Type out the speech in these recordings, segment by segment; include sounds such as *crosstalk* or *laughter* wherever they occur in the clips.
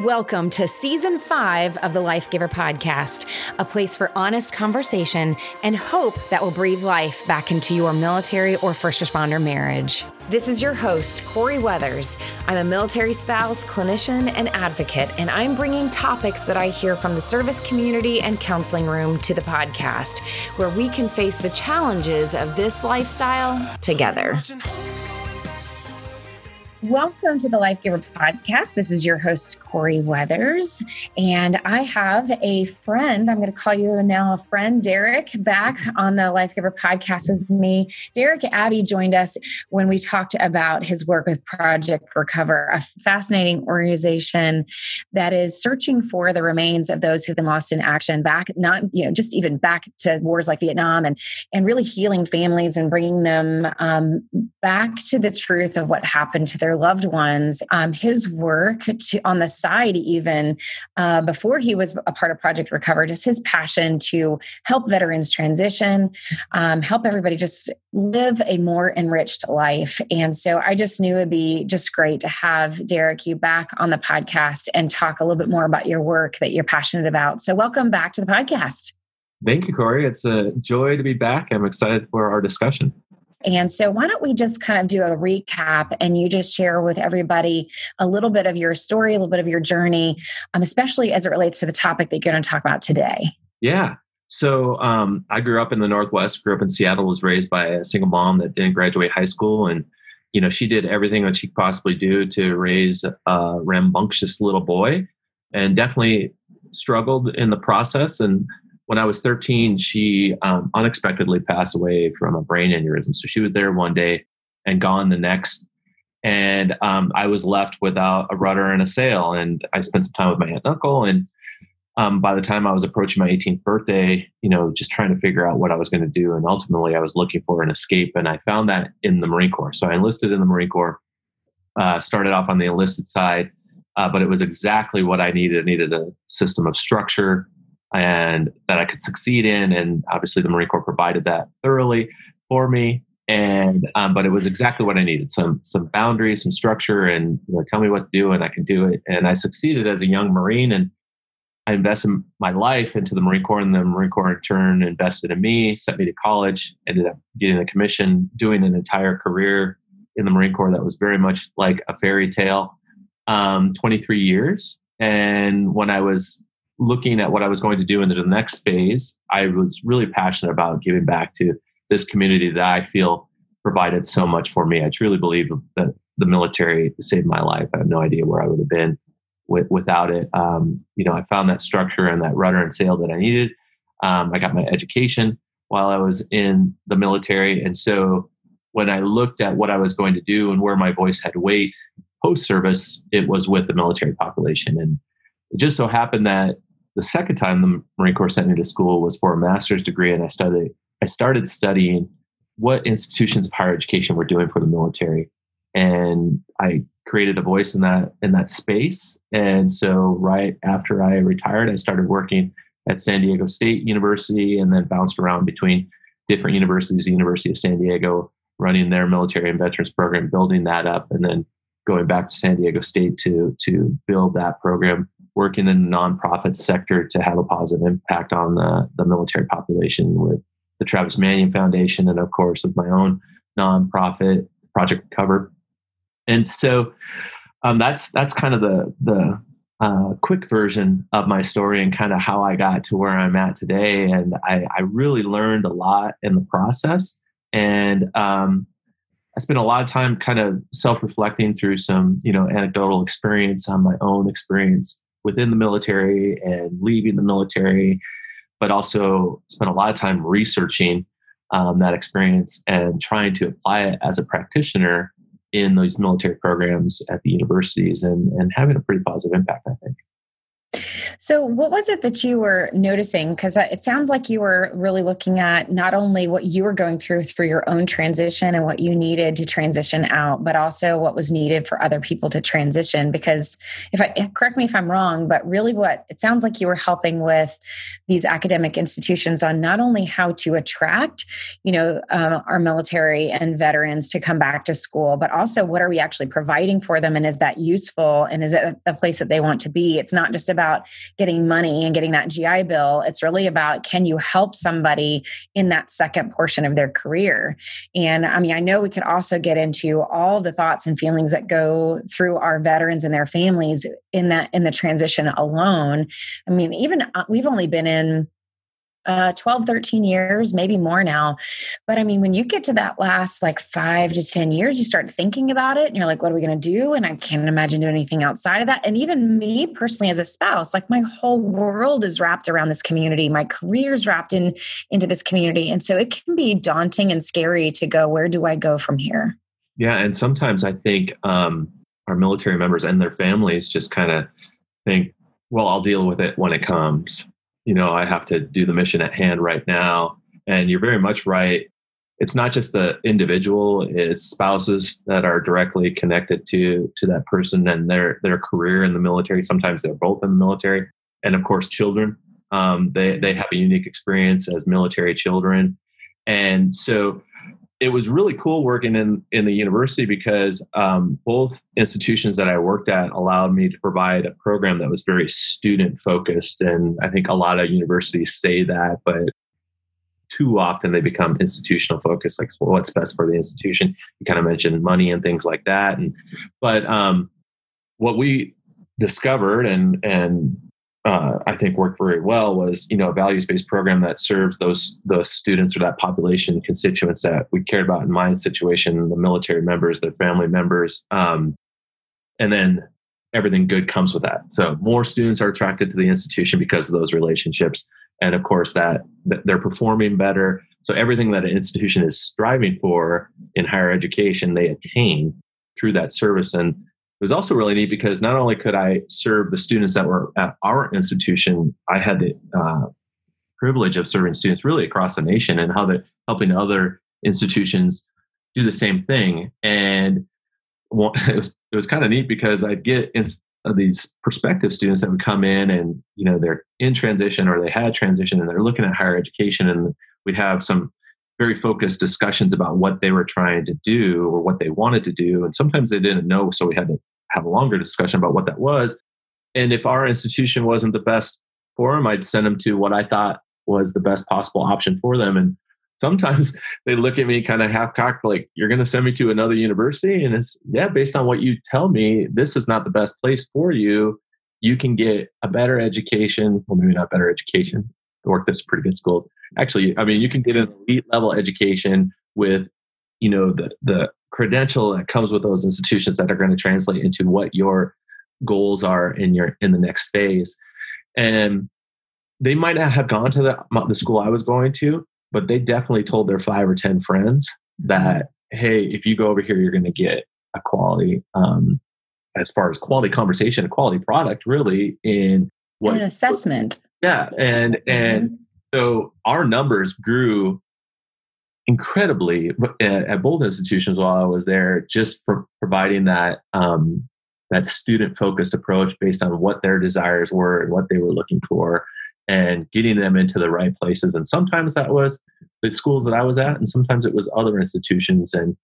Welcome to season five of the Life Giver podcast, a place for honest conversation and hope that will breathe life back into your military or first responder marriage. This is your host, Corey Weathers. I'm a military spouse, clinician, and advocate, and I'm bringing topics that I hear from the service community and counseling room to the podcast, where we can face the challenges of this lifestyle together. Welcome to the Life Giver podcast. This is your host, Corey Weathers. And I have a friend, I'm going to call you now a friend, Derek, back on the Life Giver podcast with me. Derek Abbey joined us when we talked about his work with Project Recover, a fascinating organization that is searching for the remains of those who've been lost in action back, not, you know, just even back to wars like Vietnam and, and really healing families and bringing them um, back to the truth of what happened to their their loved ones. Um, his work to, on the side, even uh, before he was a part of Project Recover, just his passion to help veterans transition, um, help everybody just live a more enriched life. And so I just knew it'd be just great to have Derek you back on the podcast and talk a little bit more about your work that you're passionate about. So welcome back to the podcast. Thank you, Corey. It's a joy to be back. I'm excited for our discussion. And so, why don't we just kind of do a recap and you just share with everybody a little bit of your story, a little bit of your journey, um, especially as it relates to the topic that you're going to talk about today? Yeah. So, um, I grew up in the Northwest, grew up in Seattle, was raised by a single mom that didn't graduate high school. And, you know, she did everything that she could possibly do to raise a rambunctious little boy and definitely struggled in the process. And when I was 13, she um, unexpectedly passed away from a brain aneurysm. So she was there one day and gone the next. And um, I was left without a rudder and a sail. And I spent some time with my aunt and uncle. And um, by the time I was approaching my 18th birthday, you know, just trying to figure out what I was going to do. And ultimately, I was looking for an escape. And I found that in the Marine Corps. So I enlisted in the Marine Corps, uh, started off on the enlisted side. Uh, but it was exactly what I needed. I needed a system of structure, and that I could succeed in. And obviously, the Marine Corps provided that thoroughly for me. And um, but it was exactly what I needed: some some boundaries, some structure, and you know, tell me what to do, and I can do it. And I succeeded as a young Marine, and I invested my life into the Marine Corps, and the Marine Corps in turn invested in me, sent me to college, ended up getting a commission, doing an entire career in the Marine Corps that was very much like a fairy tale. Um, 23 years, and when I was looking at what I was going to do into the next phase, I was really passionate about giving back to this community that I feel provided so much for me. I truly believe that the military saved my life. I have no idea where I would have been with, without it. Um, you know, I found that structure and that rudder and sail that I needed. Um, I got my education while I was in the military. And so when I looked at what I was going to do and where my voice had weight post service, it was with the military population. And it just so happened that the second time the Marine Corps sent me to school was for a master's degree, and I studied. I started studying what institutions of higher education were doing for the military, and I created a voice in that in that space. And so, right after I retired, I started working at San Diego State University, and then bounced around between different universities. The University of San Diego, running their military and veterans program, building that up, and then going back to San Diego State to to build that program working in the nonprofit sector to have a positive impact on the, the military population with the Travis Manion Foundation and, of course, with my own nonprofit Project Recover. And so um, that's that's kind of the the uh, quick version of my story and kind of how I got to where I'm at today. And I, I really learned a lot in the process. And um, I spent a lot of time kind of self-reflecting through some, you know, anecdotal experience on my own experience within the military and leaving the military, but also spent a lot of time researching um, that experience and trying to apply it as a practitioner in those military programs at the universities and, and having a pretty positive impact, I think. So, what was it that you were noticing? Because uh, it sounds like you were really looking at not only what you were going through through your own transition and what you needed to transition out, but also what was needed for other people to transition. Because if I eh, correct me if I'm wrong, but really what it sounds like you were helping with these academic institutions on not only how to attract, you know, uh, our military and veterans to come back to school, but also what are we actually providing for them, and is that useful, and is it the place that they want to be? It's not just about about getting money and getting that GI Bill. It's really about can you help somebody in that second portion of their career? And I mean, I know we could also get into all the thoughts and feelings that go through our veterans and their families in that in the transition alone. I mean, even uh, we've only been in uh, 12, 13 years, maybe more now. But I mean, when you get to that last like five to 10 years, you start thinking about it and you're like, what are we going to do? And I can't imagine doing anything outside of that. And even me personally as a spouse, like my whole world is wrapped around this community. My career's wrapped in into this community. And so it can be daunting and scary to go, where do I go from here? Yeah. And sometimes I think um, our military members and their families just kind of think, well, I'll deal with it when it comes you know, I have to do the mission at hand right now. And you're very much right. It's not just the individual, it's spouses that are directly connected to to that person and their their career in the military. Sometimes they're both in the military. And of course, children. Um, they they have a unique experience as military children. And so it was really cool working in in the university because um, both institutions that I worked at allowed me to provide a program that was very student focused, and I think a lot of universities say that, but too often they become institutional focused. Like, well, what's best for the institution? You kind of mentioned money and things like that, and but um, what we discovered and and uh, I think worked very well was you know a values based program that serves those those students or that population constituents that we cared about in my situation, the military members, their family members, um, and then everything good comes with that. So more students are attracted to the institution because of those relationships, and of course that, that they're performing better. So everything that an institution is striving for in higher education, they attain through that service and it was also really neat because not only could I serve the students that were at our institution, I had the uh, privilege of serving students really across the nation and how they're helping other institutions do the same thing. And *laughs* it was it was kind of neat because I'd get these prospective students that would come in and you know they're in transition or they had transition and they're looking at higher education and we'd have some very focused discussions about what they were trying to do or what they wanted to do and sometimes they didn't know so we had to have a longer discussion about what that was. And if our institution wasn't the best for them, I'd send them to what I thought was the best possible option for them. And sometimes *laughs* they look at me kind of half cocked, like, you're going to send me to another university? And it's, yeah, based on what you tell me, this is not the best place for you. You can get a better education. Well, maybe not better education. Work this pretty good schools. Actually, I mean, you can get an elite level education with, you know, the the credential that comes with those institutions that are going to translate into what your goals are in your in the next phase and they might not have gone to the, the school i was going to but they definitely told their five or ten friends that hey if you go over here you're going to get a quality um, as far as quality conversation a quality product really in what an assessment yeah and and mm-hmm. so our numbers grew incredibly at, both institutions while I was there, just for providing that um, that student focused approach based on what their desires were and what they were looking for, and getting them into the right places. And sometimes that was the schools that I was at, and sometimes it was other institutions. And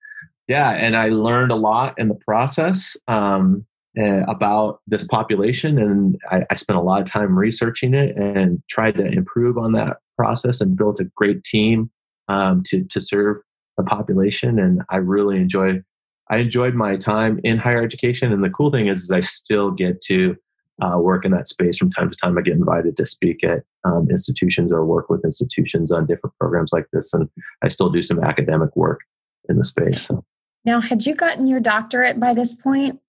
yeah, and I learned a lot in the process. Um, uh, about this population and I, I, spent a lot of time researching it and tried to improve on that process and built a great team um, to to serve the population, and I really enjoy. I enjoyed my time in higher education, and the cool thing is, is I still get to uh, work in that space from time to time. I get invited to speak at um, institutions or work with institutions on different programs like this, and I still do some academic work in the space. So. Now, had you gotten your doctorate by this point?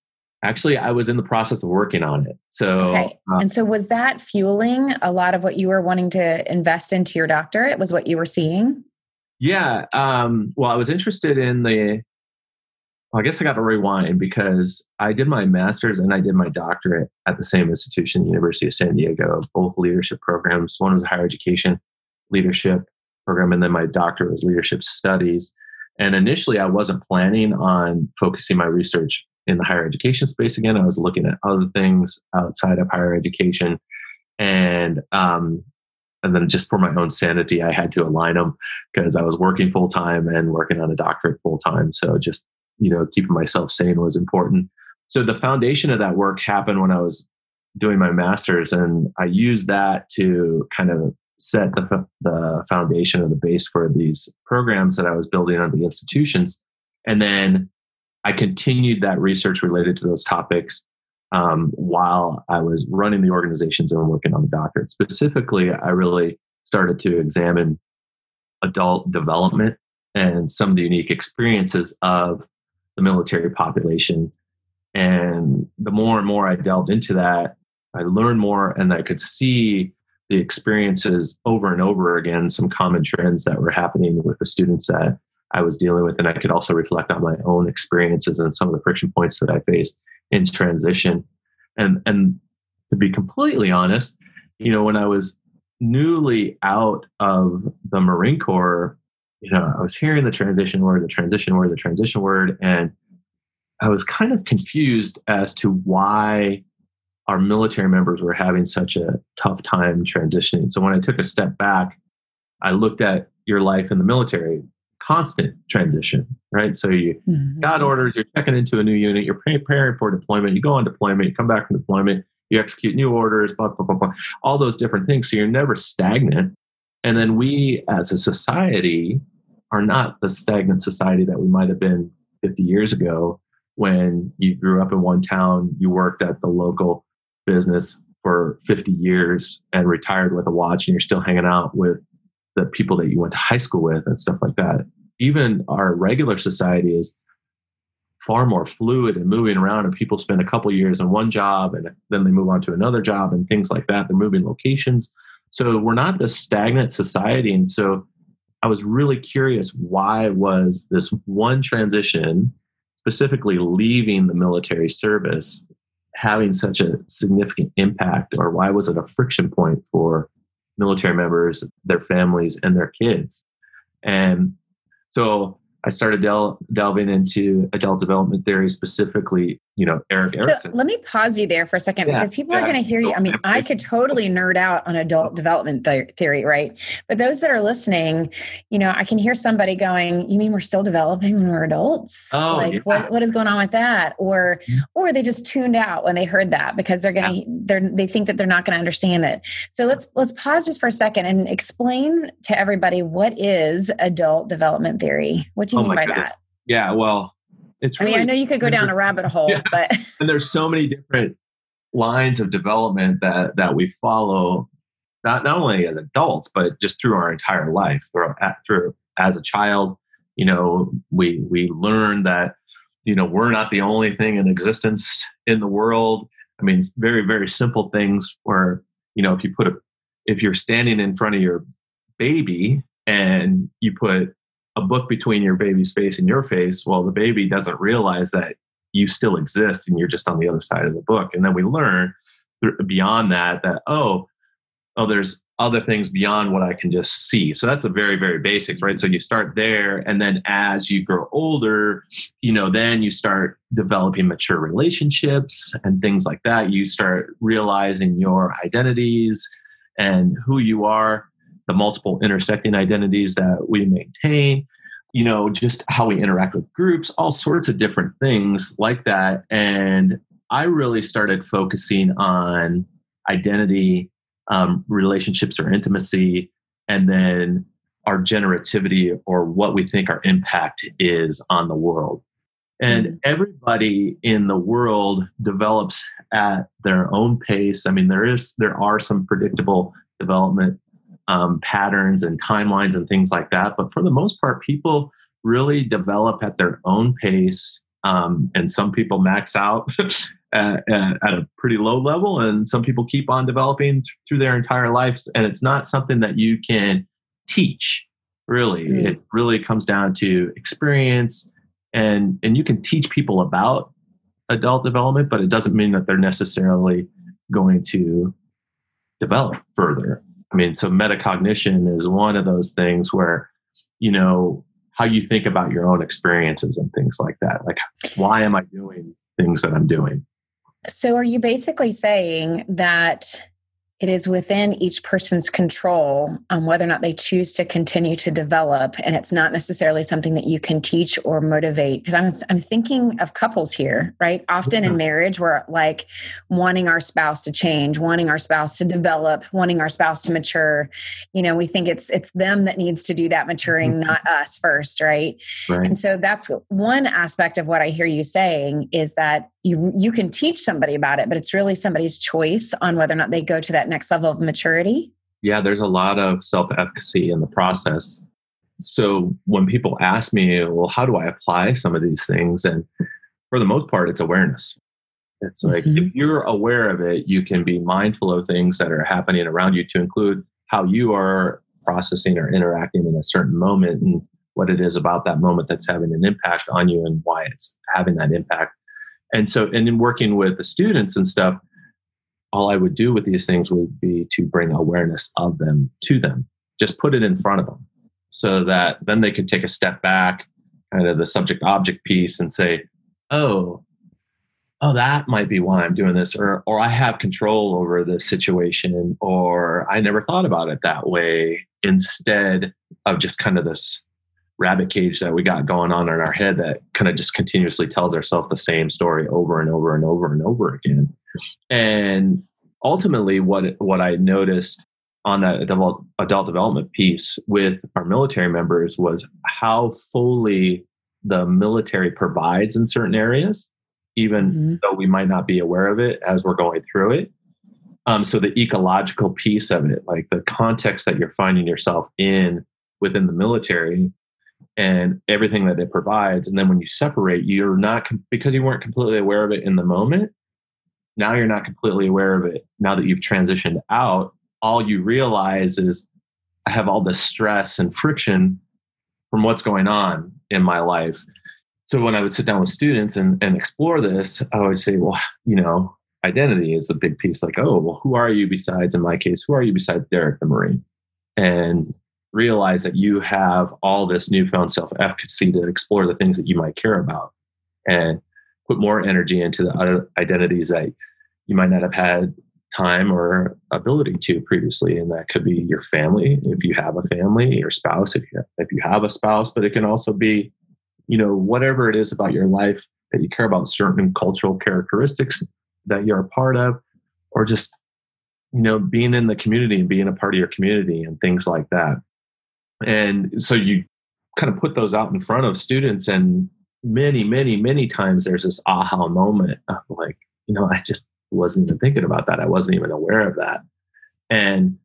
Actually, I was in the process of working on it. So, okay. Uh, and so was that fueling a lot of what you were wanting to invest into your doctorate? Was what you were seeing? Yeah. Um, well, I was interested in the Well, I guess I got to rewind because I did my master's and I did my doctorate at the same institution, University of San Diego, both leadership programs. One was a higher education leadership program, and then my doctorate was leadership studies. And initially, I wasn't planning on focusing my research in the higher education space again. I was looking at other things outside of higher education, and um, and then just for my own sanity, I had to align them because I was working full time and working on a doctorate full time. So just you know, keeping myself sane was important. So the foundation of that work happened when I was doing my master's, and I used that to kind of set the, the foundation or the base for these programs that I was building on the institutions. And then I continued that research related to those topics um, while I was running the organizations and working on the doctorate. Specifically, I really started to examine adult development and some of the unique experiences of the military population. And the more and more I delved into that, I learned more and I could see the experiences over and over again, some common trends that were happening with the students that I was dealing with. And I could also reflect on my own experiences and some of the friction points that I faced in transition. And, and to be completely honest, you know, when I was newly out of the Marine Corps, you know, I was hearing the transition word, the transition word, the transition word, and I was kind of confused as to why our military members were having such a tough time transitioning. So when I took a step back, I looked at your life in the military, constant transition, right? So you mm-hmm. got orders, you're checking into a new unit, you're preparing for deployment, you go on deployment, you come back from deployment, you execute new orders, blah, blah, blah, blah, all those different things. So you're never stagnant. And then we as a society are not the stagnant society that we might have been 50 years ago when you grew up in one town, you worked at the local business for 50 years and retired with a watch and you're still hanging out with the people that you went to high school with and stuff like that. Even our regular society is far more fluid and moving around and people spend a couple years in one job and then they move on to another job and things like that. They're moving locations. So we're not this stagnant society. And so I was really curious why was this one transition, specifically leaving the military service, having such a significant impact, or why was it a friction point for military members, their families, and their kids? And so I started del- delving into adult development theory, specifically, you know, Erik Erikson. So let me pause you there for a second yeah, because people yeah, are going to hear you. I mean, I could totally nerd out on adult development th- theory, right? But those that are listening, you know, I can hear somebody going, "You mean we're still developing when we're adults? Oh, like yeah. what what is going on with that?" Or mm-hmm. or they just tuned out when they heard that because they're going to they're they think that they're not going to understand it. So let's let's pause just for a second and explain to everybody what is adult development theory. What do you oh mean by goodness. that? Yeah, well, it's. Really, I mean, I know you could go down a rabbit hole, yeah. but *laughs* and there's so many different lines of development that that we follow, not not only as adults, but just through our entire life. Through uh, through as a child, you know, we we learn that you know we're not the only thing in existence in the world. I mean, very very simple things where you know if you put a if you're standing in front of your baby and you put a book between your baby's face and your face, well, the baby doesn't realize that you still exist and you're just on the other side of the book. And then we learn beyond that that oh, oh, there's other things beyond what I can just see. So that's a very, very basics, right? So you start there, and then as you grow older, you know, then you start developing mature relationships and things like that. You start realizing your identities and who you are the multiple intersecting identities that we maintain, you know, just how we interact with groups, all sorts of different things like that. And I really started focusing on identity, um, relationships or intimacy, and then our generativity or what we think our impact is on the world. And mm-hmm. everybody in the world develops at their own pace. I mean, there is there are some predictable development um, patterns and timelines and things like that. But for the most part, people really develop at their own pace. Um, and some people max out *laughs* at, at, a pretty low level, and some people keep on developing th- through their entire lives. And it's not something that you can teach, really. Mm. It really comes down to experience and and you can teach people about adult development but it doesn't mean that they're necessarily going to develop further i mean so metacognition is one of those things where you know how you think about your own experiences and things like that. Like why am i doing things that i'm doing? So are you basically saying that it is within each person's control on whether or not they choose to continue to develop and it's not necessarily something that you can teach or motivate because I'm, I'm thinking of couples here right often in marriage we're like wanting our spouse to change wanting our spouse to develop wanting our spouse to mature you know we think it's it's them that needs to do that maturing mm-hmm. not us first right? right and so that's one aspect of what i hear you saying is that you you can teach somebody about it but it's really somebody's choice on whether or not they go to that next level of maturity. Yeah there's a lot of self-efficacy in the process. So when people ask me well how do i apply some of these things? and for the most part it's awareness. It's like mm-hmm. if you're aware of it you can be mindful of things that are happening around you to include how you are processing or interacting in a certain moment and what it is about that moment that's having an impact on you and why it's having that impact and so, and in working with the students and stuff, all I would do with these things would be to bring awareness of them to them, just put it in front of them so that then they could take a step back, kind of the subject object piece, and say, oh, oh, that might be why I'm doing this, or or I have control over this situation, or I never thought about it that way, instead of just kind of this rabbit cage that we got going on in our head that kind of just continuously tells ourselves the same story over and over and over and over again. And ultimately, what what I noticed on that adult, adult development piece with our military members was how fully the military provides in certain areas, even mm-hmm. though we might not be aware of it as we're going through it. Um, so the ecological piece of it, like the context that you're finding yourself in within the military, and everything that it provides. And then when you separate, you're not, because you weren't completely aware of it in the moment, now you're not completely aware of it. Now that you've transitioned out, all you realize is I have all this stress and friction from what's going on in my life. So when I would sit down with students and, and explore this, I would say, well, you know, identity is a big piece. Like, oh, well, who are you besides, in my case, who are you besides Derek the Marine? And realize that you have all this newfound self efficacy to explore the things that you might care about and put more energy into the other identities that you might not have had time or ability to previously. And that could be your family if you have a family your spouse if you if you have a spouse but it can also be you know whatever it is about your life that you care about certain cultural characteristics that you're a part of or just you know being in the community and being a part of your community and things like that and so you kind of put those out in front of students, and many, many, many times there's this aha moment of like, you know, I just wasn't even thinking about that. I wasn't even aware of that. And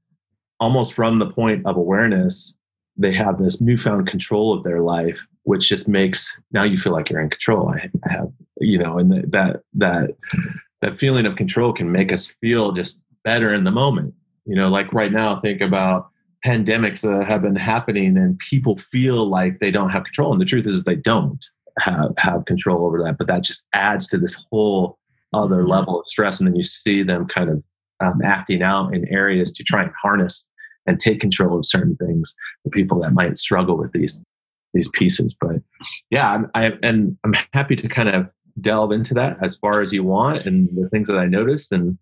almost from the point of awareness, they have this newfound control of their life, which just makes now you feel like you're in control. I have, you know, and that that that feeling of control can make us feel just better in the moment. You know, like right now, think about pandemics that have been happening and people feel like they don't have control. And the truth is, they don't have, have control over that. But that just adds to this whole other mm-hmm. level of stress. And then you see them kind of um, acting out in areas to try and harness and take control of certain things. The people that might struggle with these these pieces. But yeah, I'm, I, and I'm happy to kind of delve into that as far as you want and the things that I noticed and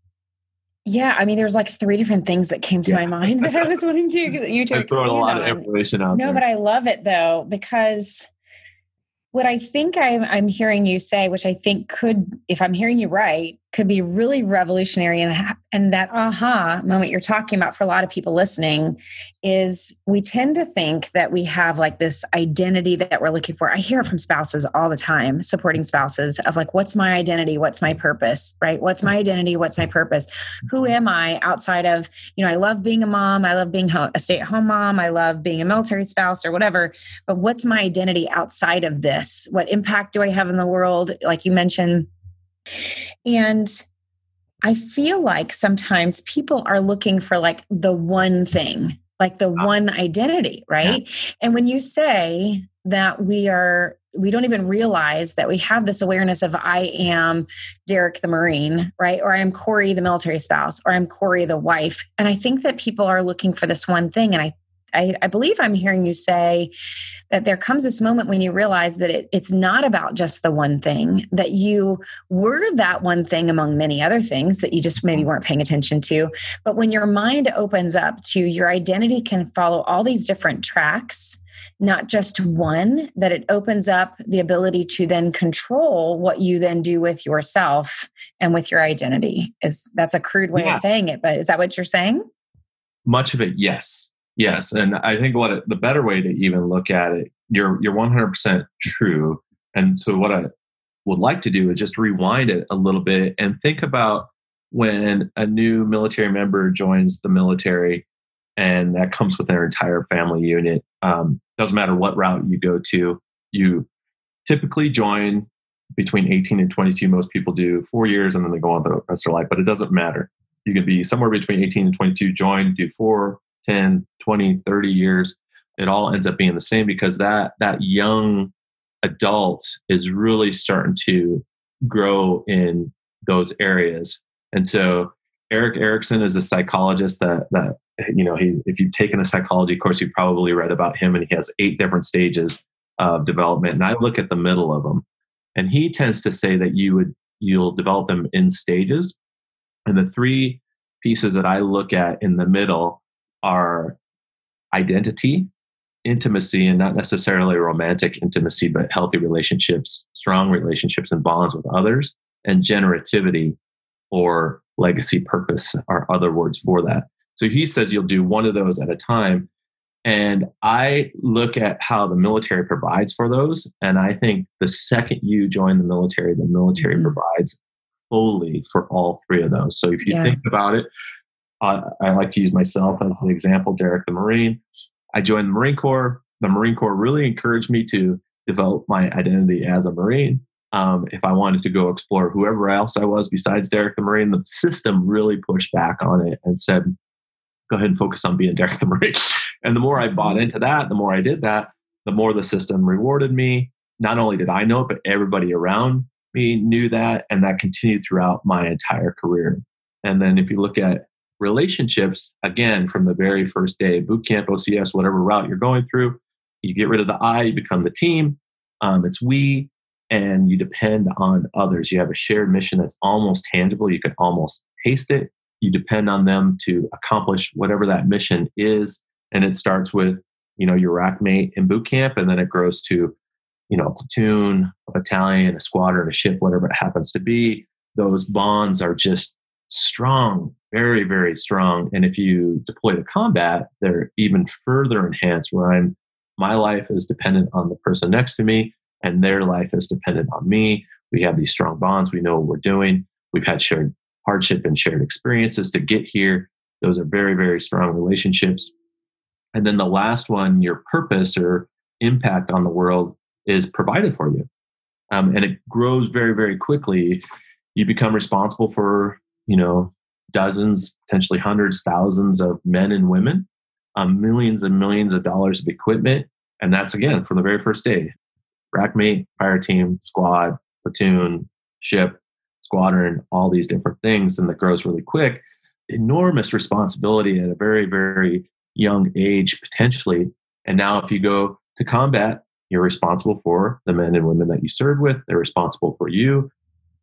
yeah, I mean, there's like three different things that came to yeah. my mind that I was wanting to *laughs* you to. I'm a lot on. of information out. No, there. but I love it though because what I think I'm, I'm hearing you say, which I think could, if I'm hearing you right, could be really revolutionary. And and that aha moment you're talking about for a lot of people listening is we tend to think that we have like this identity that we're looking for. I hear from spouses all the time supporting spouses of like what's my identity? What's my purpose? Right? What's my identity? What's my purpose? Who am i outside of you know i love being a mom. I love being a stay-at-home mom. I love being a military spouse or whatever. But what's my identity outside of this? What impact do i have in the world? Like you mentioned and I feel like sometimes people are looking for like the one thing, like the ah. one identity, right? Yeah. And when you say that we are we don't even realize that we have this awareness of I am Derek the Marine, right? Or I'm Corey the military spouse, or I'm Corey the wife. And I think that people are looking for this one thing. And I I, I, believe I'm hearing you say that there comes this moment when you realize that it, it's not about just the one thing, that you were that one thing among many other things that you just maybe mm-hmm. weren't paying attention to. But when your mind opens up to your identity can follow all these different tracks not just one, that it opens up the ability to then control what you then do with yourself and with your identity. Is that's a crude way yeah. of saying it, but is that what you're saying? Much of it, yes. Yes, and I think what it, the better way to even look at it, you're you're 100% true. And so what I would like to do is just rewind it a little bit and think about when a new military member joins the military and that comes with their entire family unit. Um, doesn't matter what route you go to, you typically join between 18 and 22. Most people do four years and then they go on the rest of their life, but it doesn't matter. You can be somewhere between 18 and 22, join, do four, 10, 20, 30 years, it all ends up being the same because that that young adult is really starting to grow in those areas. And so Erik Erikson is a psychologist that that you know he if you've taken a psychology course you've probably read about him and he has eight different stages of development and I look at the middle of them and he tends to say that you would you'll develop them in stages and the three pieces that I look at in the middle are identity, intimacy, and not necessarily romantic intimacy, but healthy relationships, strong relationships and bonds with others, and generativity or legacy purpose are other words for that. So he says you'll do one of those at a time. And I look at how the military provides for those. And I think the second you join the military, the military mm-hmm. provides fully for all three of those. So if you yeah. think about it, uh, I like to use myself as an example, Derek the Marine. I joined the Marine Corps. The Marine Corps really encouraged me to develop my identity as a Marine. Um, if I wanted to go explore whoever else I was besides Derek the Marine, the system really pushed back on it and said, go ahead and focus on being *laughs* Derek the Marine. And the more I bought into that, the more I did that, the more the system rewarded me. Not only did I know it, but everybody around me knew that. And that continued throughout my entire career. And then if you look at relationships, again, from the very first day, boot camp, OCS, whatever route you're going through, you get rid of the I, you become the team. Um, it's we, and you depend on others. You have a shared mission that's almost tangible. You can almost taste it. You depend on them to accomplish whatever that mission is. And it starts with, you know, your rack mate in boot camp, and then it grows to, you know, a platoon, a battalion, a squadron, a ship, whatever it happens to be. Those bonds are just strong, very, very strong. And if you deploy to combat, they're even further enhanced where I'm my life is dependent on the person next to me and their life is dependent on me. We have these strong bonds. We know what we're doing. We've had shared hardship and shared experiences to get here. Those are very, very strong relationships. And then the last one, your purpose or impact on the world is provided for you. Um, and it grows very, very quickly. You become responsible for you know, dozens, potentially hundreds, thousands of men and women, um, millions and millions of dollars of equipment. And that's again from the very first day rackmate, fire team, squad, platoon, ship, squadron, all these different things. And that grows really quick. Enormous responsibility at a very, very young age, potentially. And now, if you go to combat, you're responsible for the men and women that you serve with. They're responsible for you.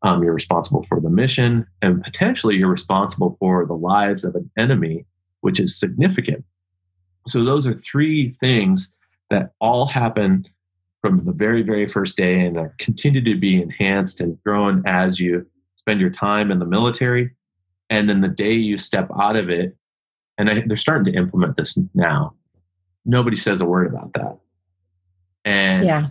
Um, you're responsible for the mission, and potentially you're responsible for the lives of an enemy, which is significant. So, those are three things that all happen from the very, very first day and are continue to be enhanced and grown as you spend your time in the military. And then the day you step out of it, and I, they're starting to implement this now. Nobody says a word about that. And yeah.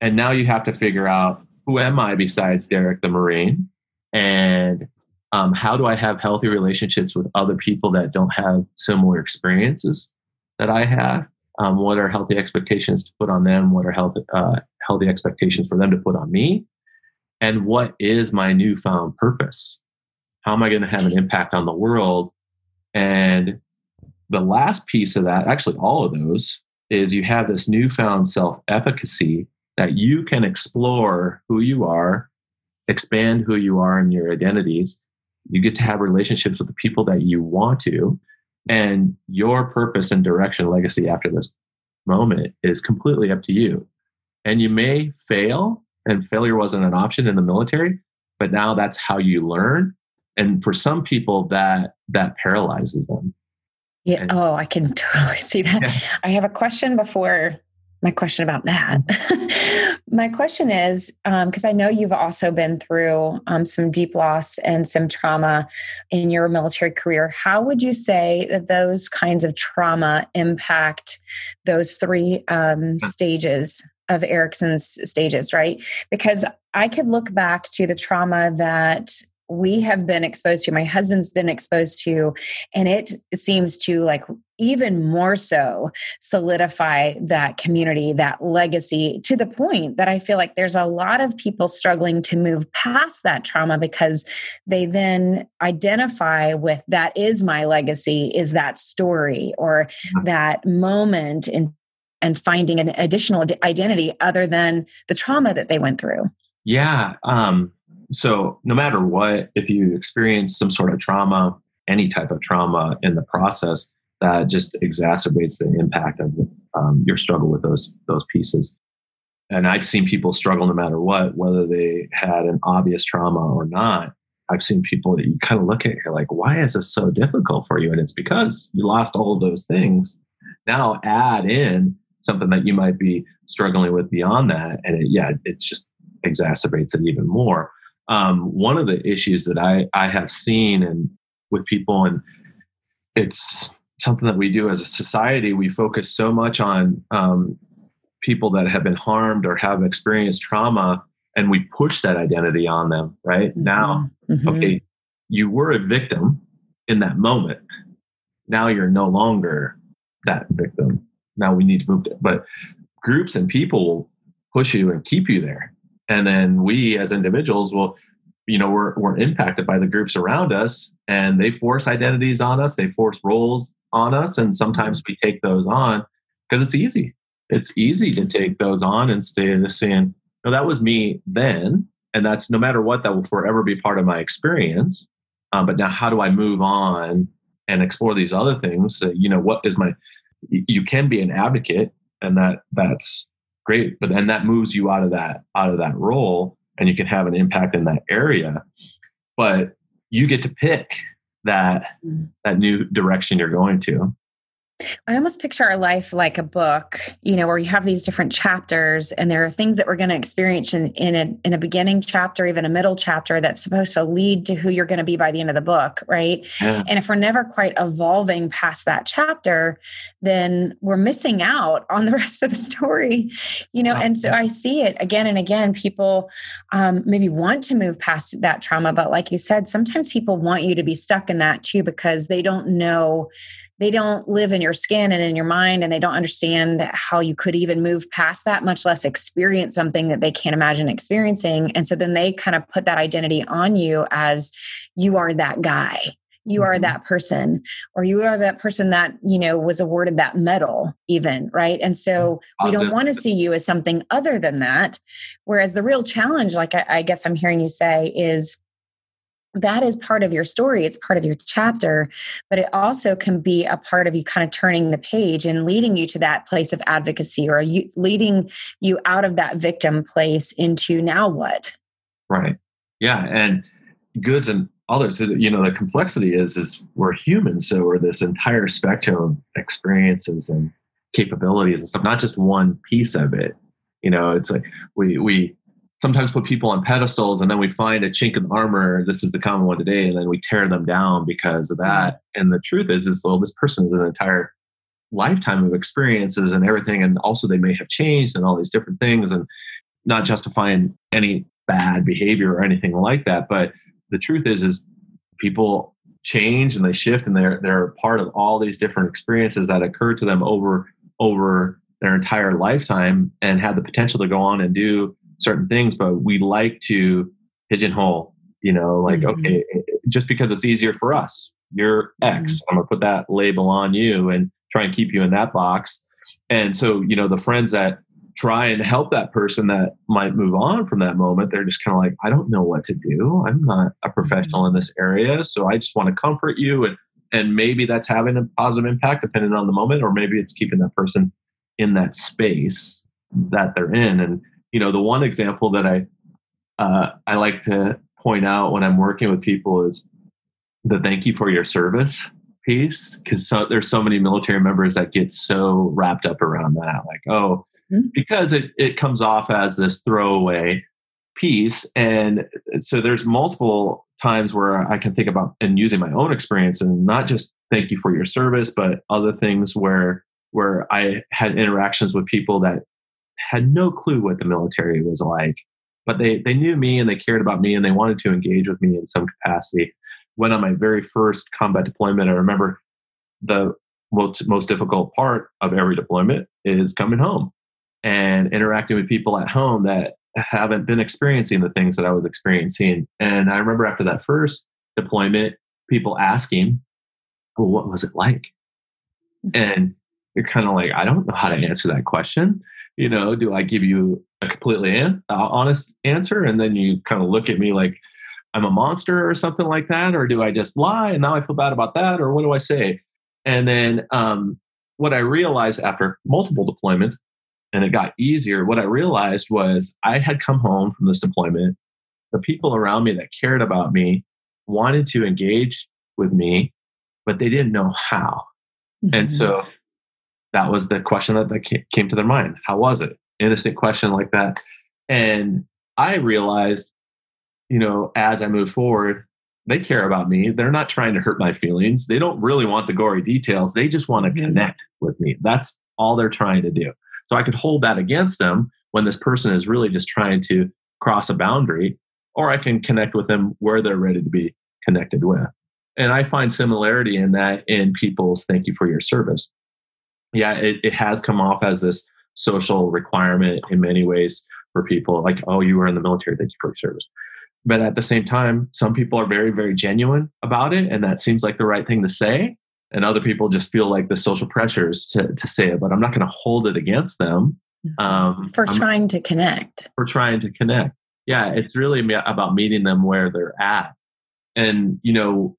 And now you have to figure out who am I besides Derek the Marine? And um, how do I have healthy relationships with other people that don't have similar experiences that I have? Um, what are healthy expectations to put on them? What are healthy, uh, healthy expectations for them to put on me? And what is my newfound purpose? How am I going to have an impact on the world? And the last piece of that, actually, all of those, is you have this newfound self efficacy that you can explore who you are, expand who you are and your identities. You get to have relationships with the people that you want to. And your purpose and direction, legacy after this moment is completely up to you. And you may fail, and failure wasn't an option in the military, but now that's how you learn. And for some people, that that paralyzes them. Yeah. And, oh, I can *laughs* totally see that. Yeah. *laughs* I have a question before my question about that. *laughs* my question is because um, I know you've also been through um, some deep loss and some trauma in your military career. How would you say that those kinds of trauma impact those three um, stages of Erikson's stages, right? Because I could look back to the trauma that we have been exposed to, my husband's been exposed to, and it seems to like even more so solidify that community, that legacy to the point that I feel like there's a lot of people struggling to move past that trauma because they then identify with that is my legacy, is that story or mm-hmm. that moment in and finding an additional identity other than the trauma that they went through. Yeah. Um, so no matter what, if you experience some sort of trauma, any type of trauma in the process, that just exacerbates the impact of um, your struggle with those those pieces. And I've seen people struggle no matter what, whether they had an obvious trauma or not. I've seen people that you kind of look at you're like, why is this so difficult for you? And it's because you lost all those things. Now add in something that you might be struggling with beyond that, and it, yeah, it just exacerbates it even more um, one of the issues that I, I have seen and with people, and it's something that we do as a society, we focus so much on um, people that have been harmed or have experienced trauma, and we push that identity on them, right? Mm-hmm. Now, mm-hmm. okay, you were a victim in that moment. Now you're no longer that victim. Now we need to move it. But groups and people will push you and keep you there and then we as individuals will you know we're, we're impacted by the groups around us and they force identities on us they force roles on us and sometimes we take those on because it's easy. It's easy to take those on and stay in the saying no that was me then and that's no matter what that will forever be part of my experience um, but now how do i move on and explore these other things? Uh, you know what is my you can be an advocate and that that's great. But then that moves you out of that out of that role and you can have an impact in that area. But you get to pick that mm. that new direction you're going to I almost picture our life like a book, you know, where you have these different chapters, and there are things that we're going to experience in, in a in a beginning chapter, even a middle chapter, that's supposed to lead to who you're going to be by the end of the book, right? Yeah. And if we're never quite evolving past that chapter, then we're missing out on the *laughs* rest of the story, you know. And so I see it again and again. People um, maybe want to move past that trauma, but like you said, sometimes people want you to be stuck in that too because they don't know they don't live in your skin and in your mind and they don't understand how you could even move past that much less experience something that they can't imagine experiencing. And so then they kind of put that identity on you as you are that guy. You are mm-hmm. that person or you are that person that you know was awarded that medal even right? And so we don't want to see you as something other than that. Whereas the real challenge like I, I guess i'm hearing you say is that is part of your story it's part of your chapter but it also can be a part of you kind of turning the page and leading you to that place of advocacy or you leading you out of that victim place into now what? Right. Yeah and goods and others you know the complexity is is we're human so we're this entire spectrum of experiences and capabilities and stuff not just one piece of it. You know it's like we we sometimes put people on pedestals and then we find a chink in the armor this is the common one today and then we tear them down because of that mm-hmm. and the truth is is well this person is an entire lifetime of experiences and everything and also they may have changed and all these different things and not justifying any bad behavior or anything like that but the truth is is people change and they shift and they're they're part of all these different experiences that occur to them over over their entire lifetime and have the potential to go on and do certain things, but we like to pigeonhole, you know, like, mm-hmm. okay, just because it's easier for us, you're X, mm-hmm. I'm going to put that label on you and try and keep you in that box. And so, you know, the friends that try and help that person that might move on from that moment. They're just kind of like, I don't know what to do. I'm not a professional in this area. So I just want to comfort you. And, and maybe that's having a positive impact depending on the moment, or maybe it's keeping that person in that space that they're in. And, you know, the one example that I, uh, I like to point out when I'm working with people is the thank you for your service piece because so, there's so many military members that get so wrapped up around that like oh mm-hmm. because it, it comes off as this throwaway piece and so there's multiple times where i can think about and using my own experience and not just thank you for your service but other things where where i had interactions with people that had no clue what the military was like but they they knew me and they cared about me and they wanted to engage with me in some capacity went on my very first combat deployment, I remember the most, most difficult part of every deployment is coming home and interacting with people at home that haven't been experiencing the things that I was experiencing. And I remember after that first deployment, people asking, well, what was it like? Mm-hmm. And you're kind of like, I don't know how to answer that question. You know, do I give you a completely an- honest answer? And then you kind of look at me like, I'm a monster or something like that? Or do I just lie and now I feel bad about that? Or what do I say? And then um, what I realized after multiple deployments, and it got easier, what I realized was I had come home from this deployment. The people around me that cared about me wanted to engage with me, but they didn't know how. Mm-hmm. And so that was the question that, that came to their mind. How was it? Innocent question like that. And I realized you know, as I move forward, they care about me. They're not trying to hurt my feelings. They don't really want the gory details. They just want to connect with me. That's all they're trying to do. So I could hold that against them when this person is really just trying to cross a boundary, or I can connect with them where they're ready to be connected with. And I find similarity in that in people's thank you for your service. Yeah, it, it has come off as this social requirement in many ways for people like, oh, you were in the military, thank you for your service. But at the same time some people are very very genuine about it and that seems like the right thing to say and other people just feel like the social pressures to, to say it but i'm not going to hold it against them. Mm-hmm. um, for I'm, trying to connect. For trying to connect. Yeah it's really about meeting them where they're at. And you know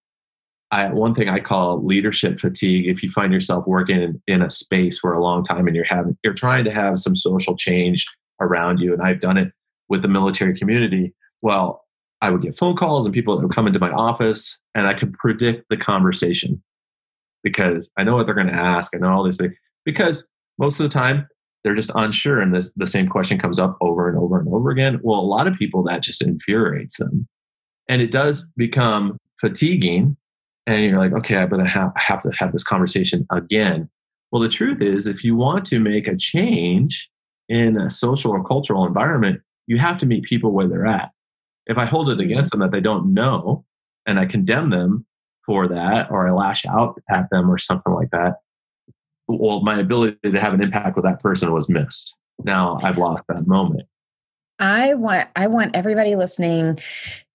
I, one thing I call leadership fatigue. If you find yourself working in, in a space for a long time and you're having, you're trying to have some social change around you, and I've done it with the military community. Well, I would get phone calls and people that would come into my office and I could predict the conversation because I know what they're going to ask. I know all these things because most of the time they're just unsure and this, the same question comes up over and over and over again. Well, a lot of people that just infuriates them and it does become fatiguing and you're like, okay, I better have, have to have this conversation again. Well, the truth is, if you want to make a change in a social or cultural environment, you have to meet people where they're at. If I hold it mm-hmm. against them that they don't know and I condemn them for that or I lash out at them or something like that, well, my ability to have an impact with that person was missed. Now I've lost that moment. I want I want everybody listening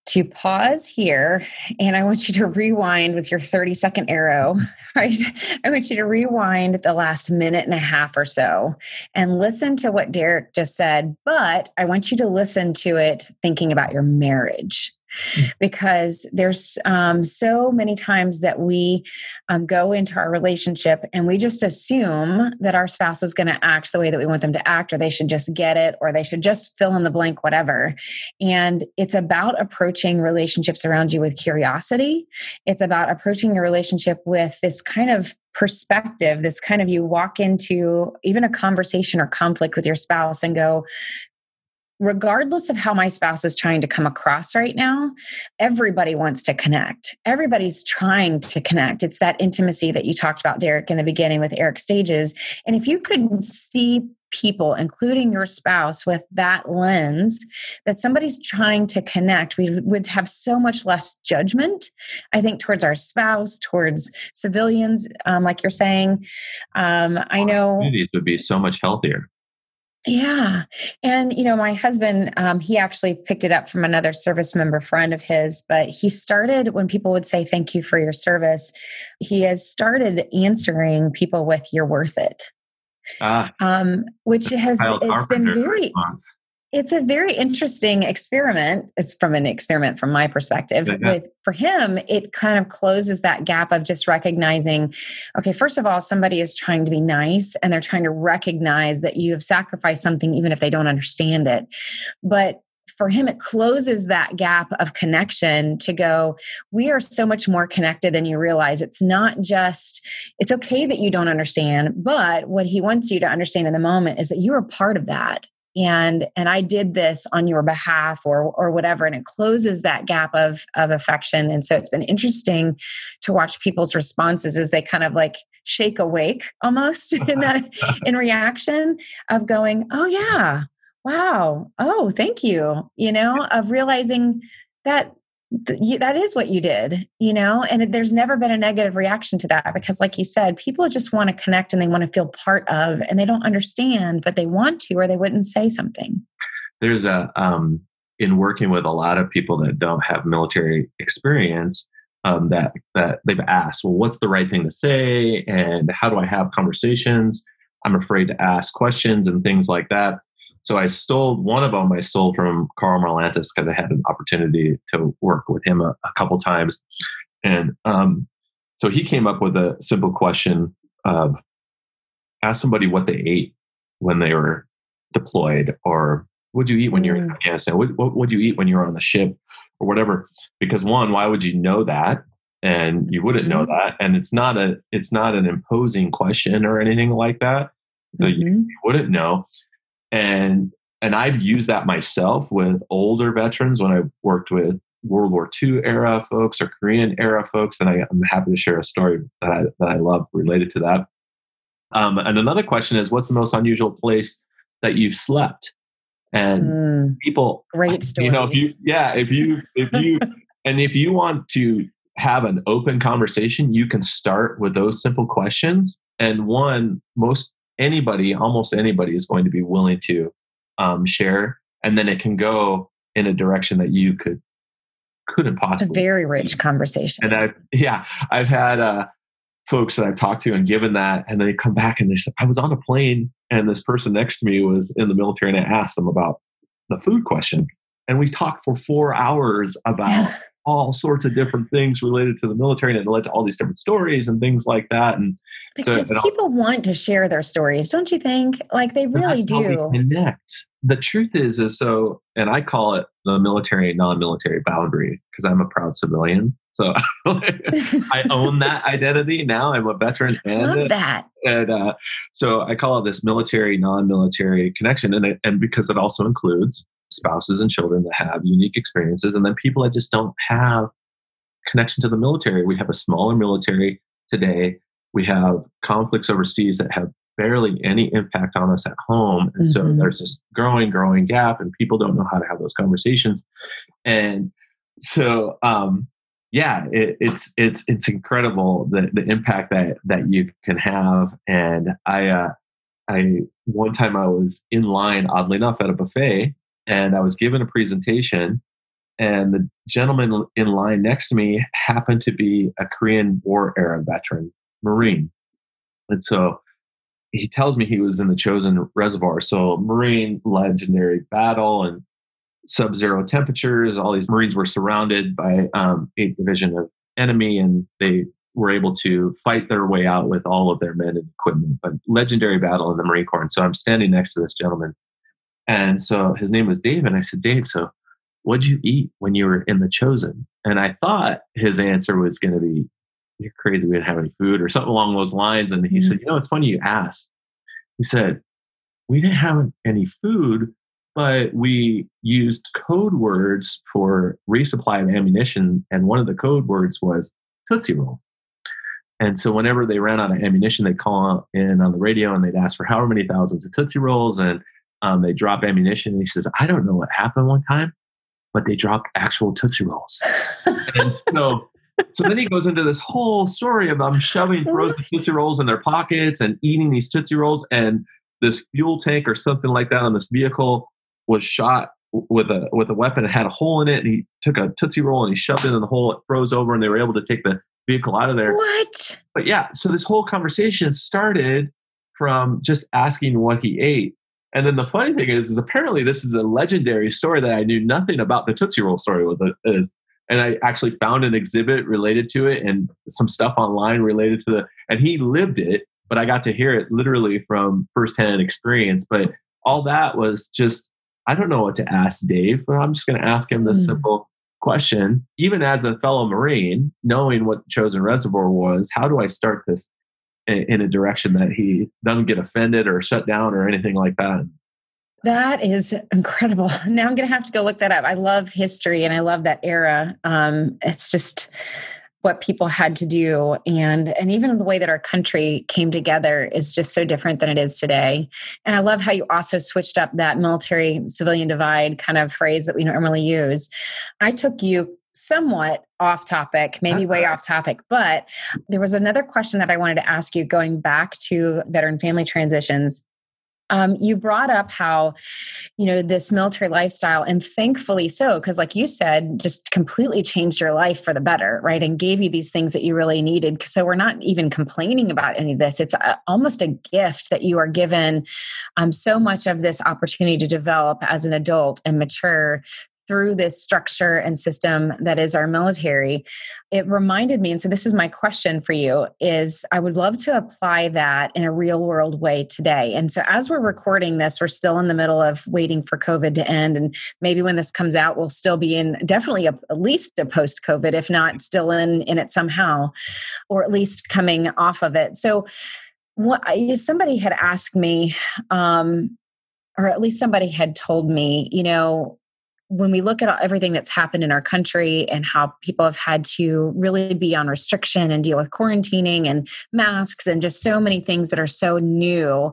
to pause here and I want you to rewind with your 30 second arrow, *laughs* right? I want you to rewind the last minute and a half or so and listen to what Derek just said, but I want you to listen to it thinking about your marriage. Mm. because there's um, so many times that we um, go into our relationship and we just assume that our spouse is going to act the way that we want them to act, or they should just get it, or they should just fill in the blank, whatever. And it's about approaching relationships around you with curiosity. It's about approaching your relationship with this kind of perspective this kind of you walk into even a conversation or conflict with your spouse and go regardless of how my spouse is trying to come across right now, everybody wants to connect. Everybody's trying to connect. It's that intimacy that you talked about, Derek, in the beginning with Eric Stages. And if you could see people, including your spouse, with that lens that somebody's trying to connect, we would have so much less judgment, I think, towards our spouse, towards civilians, um, like you're saying. Um, I know. Communities would be so much healthier. Yeah. And, you know, my husband, um, he actually picked it up from another service member friend of his, but he started when people would say, Thank you for your service, he has started answering people with, You're worth it. ah, um, which has it's been very response it's a very interesting experiment it's from an experiment from my perspective yeah. with for him it kind of closes that gap of just recognizing okay first of all somebody is trying to be nice and they're trying to recognize that you have sacrificed something even if they don't understand it but for him, it closes that gap of connection to go, we are so much more connected than you realize. It's not just, it's okay that you don't understand, but what he wants you to understand in the moment is that you are part of that and and i did this on your behalf or or whatever and it closes that gap of of affection. And so it's been interesting to watch people's responses as they kind of like shake awake almost *laughs* in *laughs* that in reaction of going oh yeah. Wow. Oh thank you. You know of realizing that that is what you did, you know, and there's never been a negative reaction to that because, like you said, people just want to connect and they want to feel part of, and they don't understand, but they want to, or they wouldn't say something. There's a, um, in working with a lot of people that don't have military experience, um, that that they've asked, well, what's the right thing to say, and how do I have conversations? I'm afraid to ask questions and things like that. So I stole one of them. I stole from Karl Marlantes because I had an opportunity to work with him a, a couple times, and um, so he came up with a simple question of ask somebody what they ate when they were deployed, or what do you eat when you're in mm. Afghanistan? What, what would you eat when you're on the ship, or whatever? Because one, why would you know that? And you wouldn't mm-hmm. know that, and it's not a it's not an imposing question or anything like that. So mm-hmm. you, you wouldn't know and and I've used that myself with older veterans when I worked with World War II era folks or Korean era folks, and I, am happy to share a story that I, that I love related to that. Um, and another question is, what's the most unusual place that you've slept? And mm, people, great stories. *laughs* You know, if you, yeah, if you, if you, *laughs* and if you want to have an open conversation, you can start with those simple questions. And one, most anybody, almost anybody, is going to be willing to um, share, and then it can go in a direction that you could couldn't possibly. A very rich conversation. And I, yeah, I've had uh, folks that I've talked to and given that, and they come back and they said, "I was on a plane, and this person next to me was in the military, and I asked them about the food question, and we talked for four hours about." *laughs* all sorts of different things related to the military and it led to all these different stories and things like that and because so, people all, want to share their stories don't you think? Like they really do. connect. The truth is is so and i call it the military non-military boundary because i'm a proud civilian so *laughs* i own that *laughs* identity now i'm a veteran and Love that. and uh, so i call it this military non-military connection and, it, and because it also includes spouses and children that have unique experiences, and then people that just don't have connection to the military. We have a smaller military today. We have conflicts overseas that have barely any impact on us at home. And mm-hmm. so there's this growing, growing gap, and people don't know how to have those conversations. And so, um, yeah, it, it's it's it's incredible the the impact that that you can have. And I, uh, I one time I was in line, oddly enough, at a buffet, and I was given a presentation, and the gentleman in line next to me happened to be a Korean War era veteran, Marine. And so he tells me he was in the Chosin Reservoir. So, Marine legendary battle and sub zero temperatures. All these Marines were surrounded by um, 8th Division of enemy, and they were able to fight their way out with all of their men and equipment. But legendary battle in the Marine Corps. And so I'm standing next to this gentleman and so his name was Dave. And I said, Dave, so what'd you eat when you were in the Chosin? And I thought his answer was going to be, You're crazy. We didn't have any food or something along those lines. And he mm-hmm. said, You know, it's funny you asked. He said, We didn't have any food, but we used code words for resupply of ammunition. And one of the code words was Tootsie Roll. And so whenever they ran out of ammunition, they'd call in on the radio and they'd ask for however many thousands of Tootsie Rolls. And um, they drop ammunition. And he says, I don't know what happened one time, but they dropped actual Tootsie Rolls. and *laughs* so, so then he goes into this whole story of them shoving frozen Tootsie Rolls in their pockets and eating these Tootsie Rolls. And this fuel tank or something like that on this vehicle was shot with a with a weapon. It had a hole in it, and he took a Tootsie Roll and he shoved it in the hole. It froze over, and they were able to take the vehicle out of there. What? But yeah, so this whole conversation started from just asking what he ate. And then the funny thing is, is apparently this is a legendary story that I knew nothing about the Tootsie Roll story it is. And I actually found an exhibit related to it and some stuff online related to the, and he lived it, but I got to hear it literally from firsthand experience. But all that was just, I don't know what to ask Dave, but I'm just going to ask him this mm. simple question. Even as a fellow Marine, knowing what Chosin Reservoir was, how do I start this in a direction that he doesn't get offended or shut down or anything like that. That is incredible. *laughs* Now I'm going to have to go look that up. I love history and I love that era. Um, it's just what people had to do and and even the way that our country came together is just so different than it is today and i love how you also switched up that military civilian divide kind of phrase that we normally use i took you somewhat off topic, maybe That's way right. off topic, but there was another question that I wanted to ask you going back to veteran family transitions. Um, you brought up how, you know, this military lifestyle, and thankfully so, because like you said, just completely changed your life for the better, right? And gave you these things that you really needed. So we're not even complaining about any of this. It's a, almost a gift that you are given um, so much of this opportunity to develop as an adult and mature through this structure and system that is our military it reminded me and so this is my question for you is i would love to apply that in a real world way today. And so as we're recording this we're still in the middle of waiting for covid to end and maybe when this comes out we'll still be in definitely a, at least a post covid if not still in in it somehow or at least coming off of it. So what somebody had asked me um or at least somebody had told me, you know, when we look at everything that's happened in our country and how people have had to really be on restriction and deal with quarantining and masks and just so many things that are so new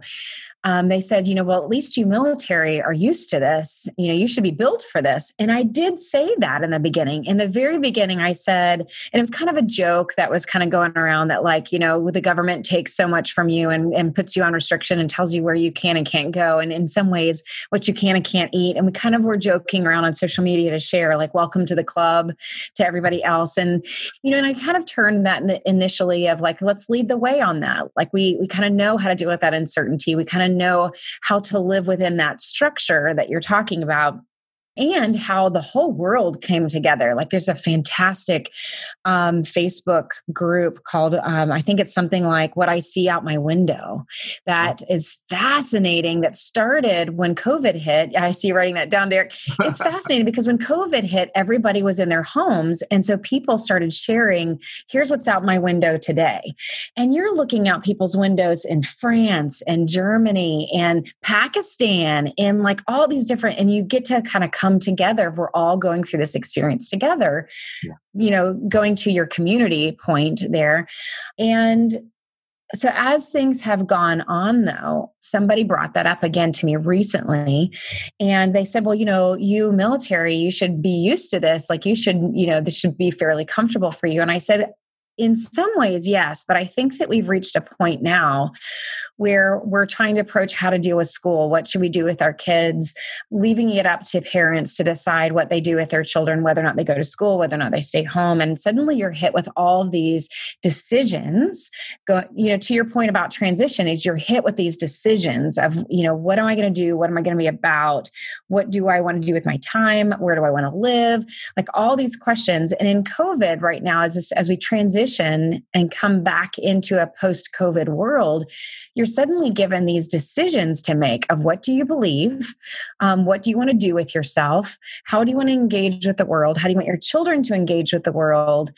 um, they said, you know, well, at least you military are used to this. You know, you should be built for this. And I did say that in the beginning. In the very beginning, I said, and it was kind of a joke that was kind of going around that, like, you know, the government takes so much from you and, and puts you on restriction and tells you where you can and can't go. And in some ways, what you can and can't eat. And we kind of were joking around on social media to share, like, welcome to the club to everybody else. And, you know, and I kind of turned that initially of like, let's lead the way on that. Like, we, we kind of know how to deal with that uncertainty. We kind of know how to live within that structure that you're talking about and how the whole world came together. Like there's a fantastic um, Facebook group called, um, I think it's something like What I See Out My Window, that is fascinating. That started when COVID hit. I see you writing that down, Derek. It's *laughs* fascinating because when COVID hit, everybody was in their homes. And so people started sharing, here's what's out my window today. And you're looking out people's windows in France and Germany and Pakistan and like all these different, and you get to kind of come come together we're all going through this experience together yeah. you know going to your community point there and so as things have gone on though somebody brought that up again to me recently and they said well you know you military you should be used to this like you should you know this should be fairly comfortable for you and i said in some ways, yes, but I think that we've reached a point now where we're trying to approach how to deal with school. What should we do with our kids? Leaving it up to parents to decide what they do with their children, whether or not they go to school, whether or not they stay home. And suddenly you're hit with all of these decisions. Go, you know, to your point about transition, is you're hit with these decisions of, you know, what am I going to do? What am I going to be about? What do I want to do with my time? Where do I want to live? Like all these questions. And in COVID right now, as this, as we transition transition and come back into a post COVID world, you're suddenly given these decisions to make of what do you believe? Um, what do you want to do with yourself? How do you want to engage with the world? How do you want your children to engage with the world?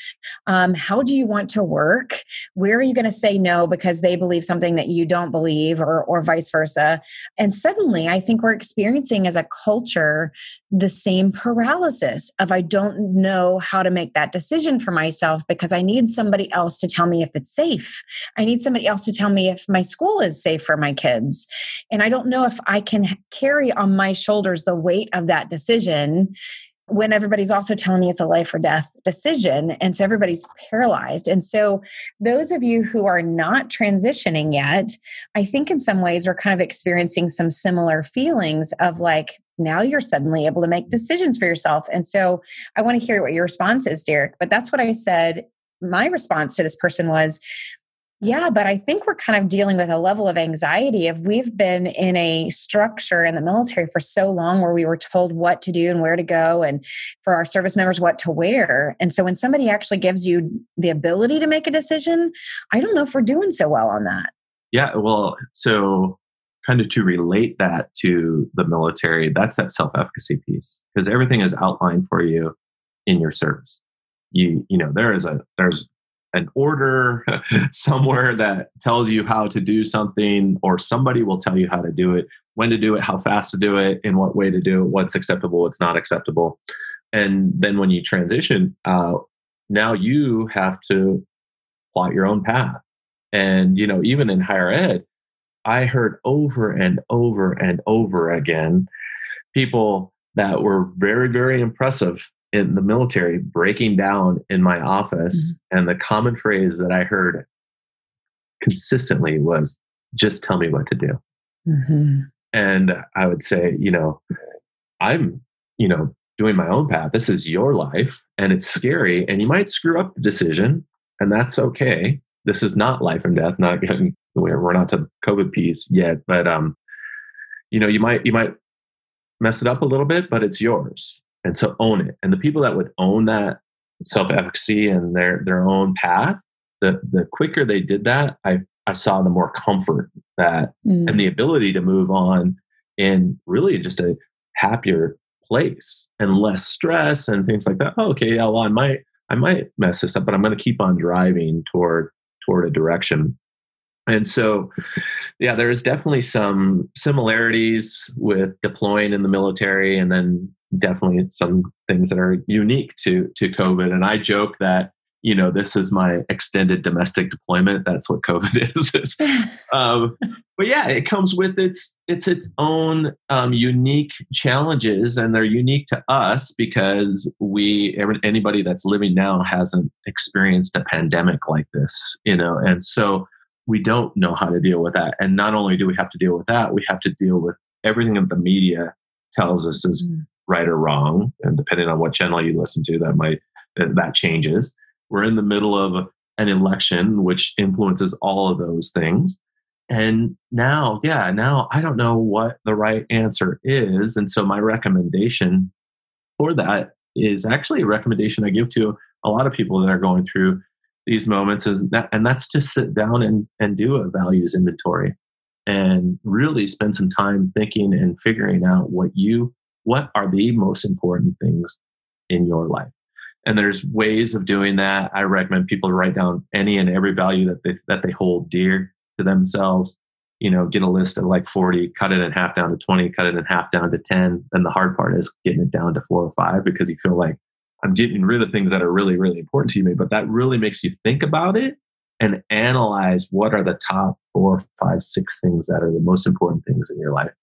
Um, how do you want to work? Where are you going to say no because they believe something that you don't believe, or, or vice versa? And suddenly, I think we're experiencing as a culture the same paralysis of I don't know how to make that decision for myself because I need somebody else to tell me if it's safe. I need somebody else to tell me if my school is safe for my kids. And I don't know if I can carry on my shoulders the weight of that decision when everybody's also telling me it's a life or death decision. And so everybody's paralyzed. And so, those of you who are not transitioning yet, I think in some ways we're kind of experiencing some similar feelings of like, now you're suddenly able to make decisions for yourself. And so, I want to hear what your response is, Derek. But that's what I said my response to this person was Yeah, but I think we're kind of dealing with a level of anxiety if we've been in a structure in the military for so long where we were told what to do and where to go and for our service members what to wear. And so when somebody actually gives you the ability to make a decision, I don't know if we're doing so well on that. Yeah, well, so kind of to relate that to the military, that's that self-efficacy piece because everything is outlined for you in your service. You you know, there is a there's an order *laughs* somewhere that tells you how to do something, or somebody will tell you how to do it, when to do it, how fast to do it, in what way to do it, what's acceptable, what's not acceptable. And then when you transition, uh, now you have to plot your own path. And, you know, even in higher ed, I heard over and over and over again people that were very, very impressive in the military breaking down in my office mm-hmm. and the common phrase that i heard consistently was just tell me what to do mm-hmm. and i would say you know i'm you know doing my own path this is your life and it's scary and you might screw up the decision and that's okay this is not life and death not we're not to covid piece yet but um you know you might you might mess it up a little bit but it's yours and so own it. And the people that would own that self-efficacy and their their own path the the quicker they did that i i saw the more comfort that mm. and the ability to move on in really just a happier place and less stress and things like that. Oh, okay yeah well i might i might mess this up but i'm going to keep on driving toward toward a direction. And so yeah there is definitely some similarities with deploying in the military and then definitely some things that are unique to to COVID. And I joke that you know this is my extended domestic deployment. That's what COVID *laughs* is. *laughs* um, but yeah, it comes with its it's its own um, unique challenges, and they're unique to us because we anybody that's living now hasn't experienced a pandemic like this, you know, and so we don't know how to deal with that. And not only do we have to deal with that, we have to deal with everything that the media tells us is mm right or wrong, and depending on what channel you listen to, that might that changes. We're in the middle of an election, which influences all of those things. And now, yeah, now I don't know what the right answer is. And so my recommendation for that is actually a recommendation I give to a lot of people that are going through these moments is that and that's to sit down and, and do a values inventory and really spend some time thinking and figuring out what you what are the most important things in your life? And there's ways of doing that. I recommend people write down any and every value that they that they hold dear to themselves. You know get a list of like 40 cut it in half down to 20 cut it in half down to 10 And the hard part is getting it down to four or five because you feel like i'm getting rid of things that are really really important to you but that really makes you think about it and analyze what are the top four five six things that are the most important things in your life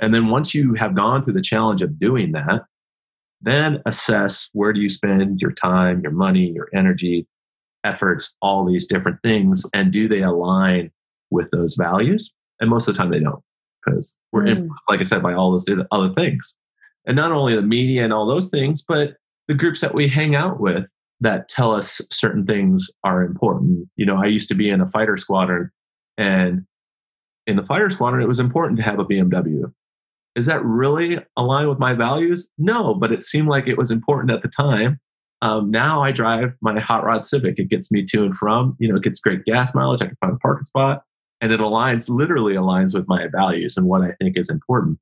and then once you have gone through the challenge of doing that, then assess where do you spend your time, your money, your energy, efforts, all these different things, and do they align with those values? And most of the time they don't, because we're mm. influenced, like I said, by all those other things. And not only the media and all those things, but the groups that we hang out with that tell us certain things are important. You know, I used to be in a fighter squadron, and in the fighter squadron, it was important to have a BMW is that really aligned with my values? No, but it seemed like it was important at the time. Um, now I drive my hot rod Civic. It gets me to and from. You know, it gets great gas mileage. I can find a parking spot, and it aligns, literally aligns with my values and what I think is important.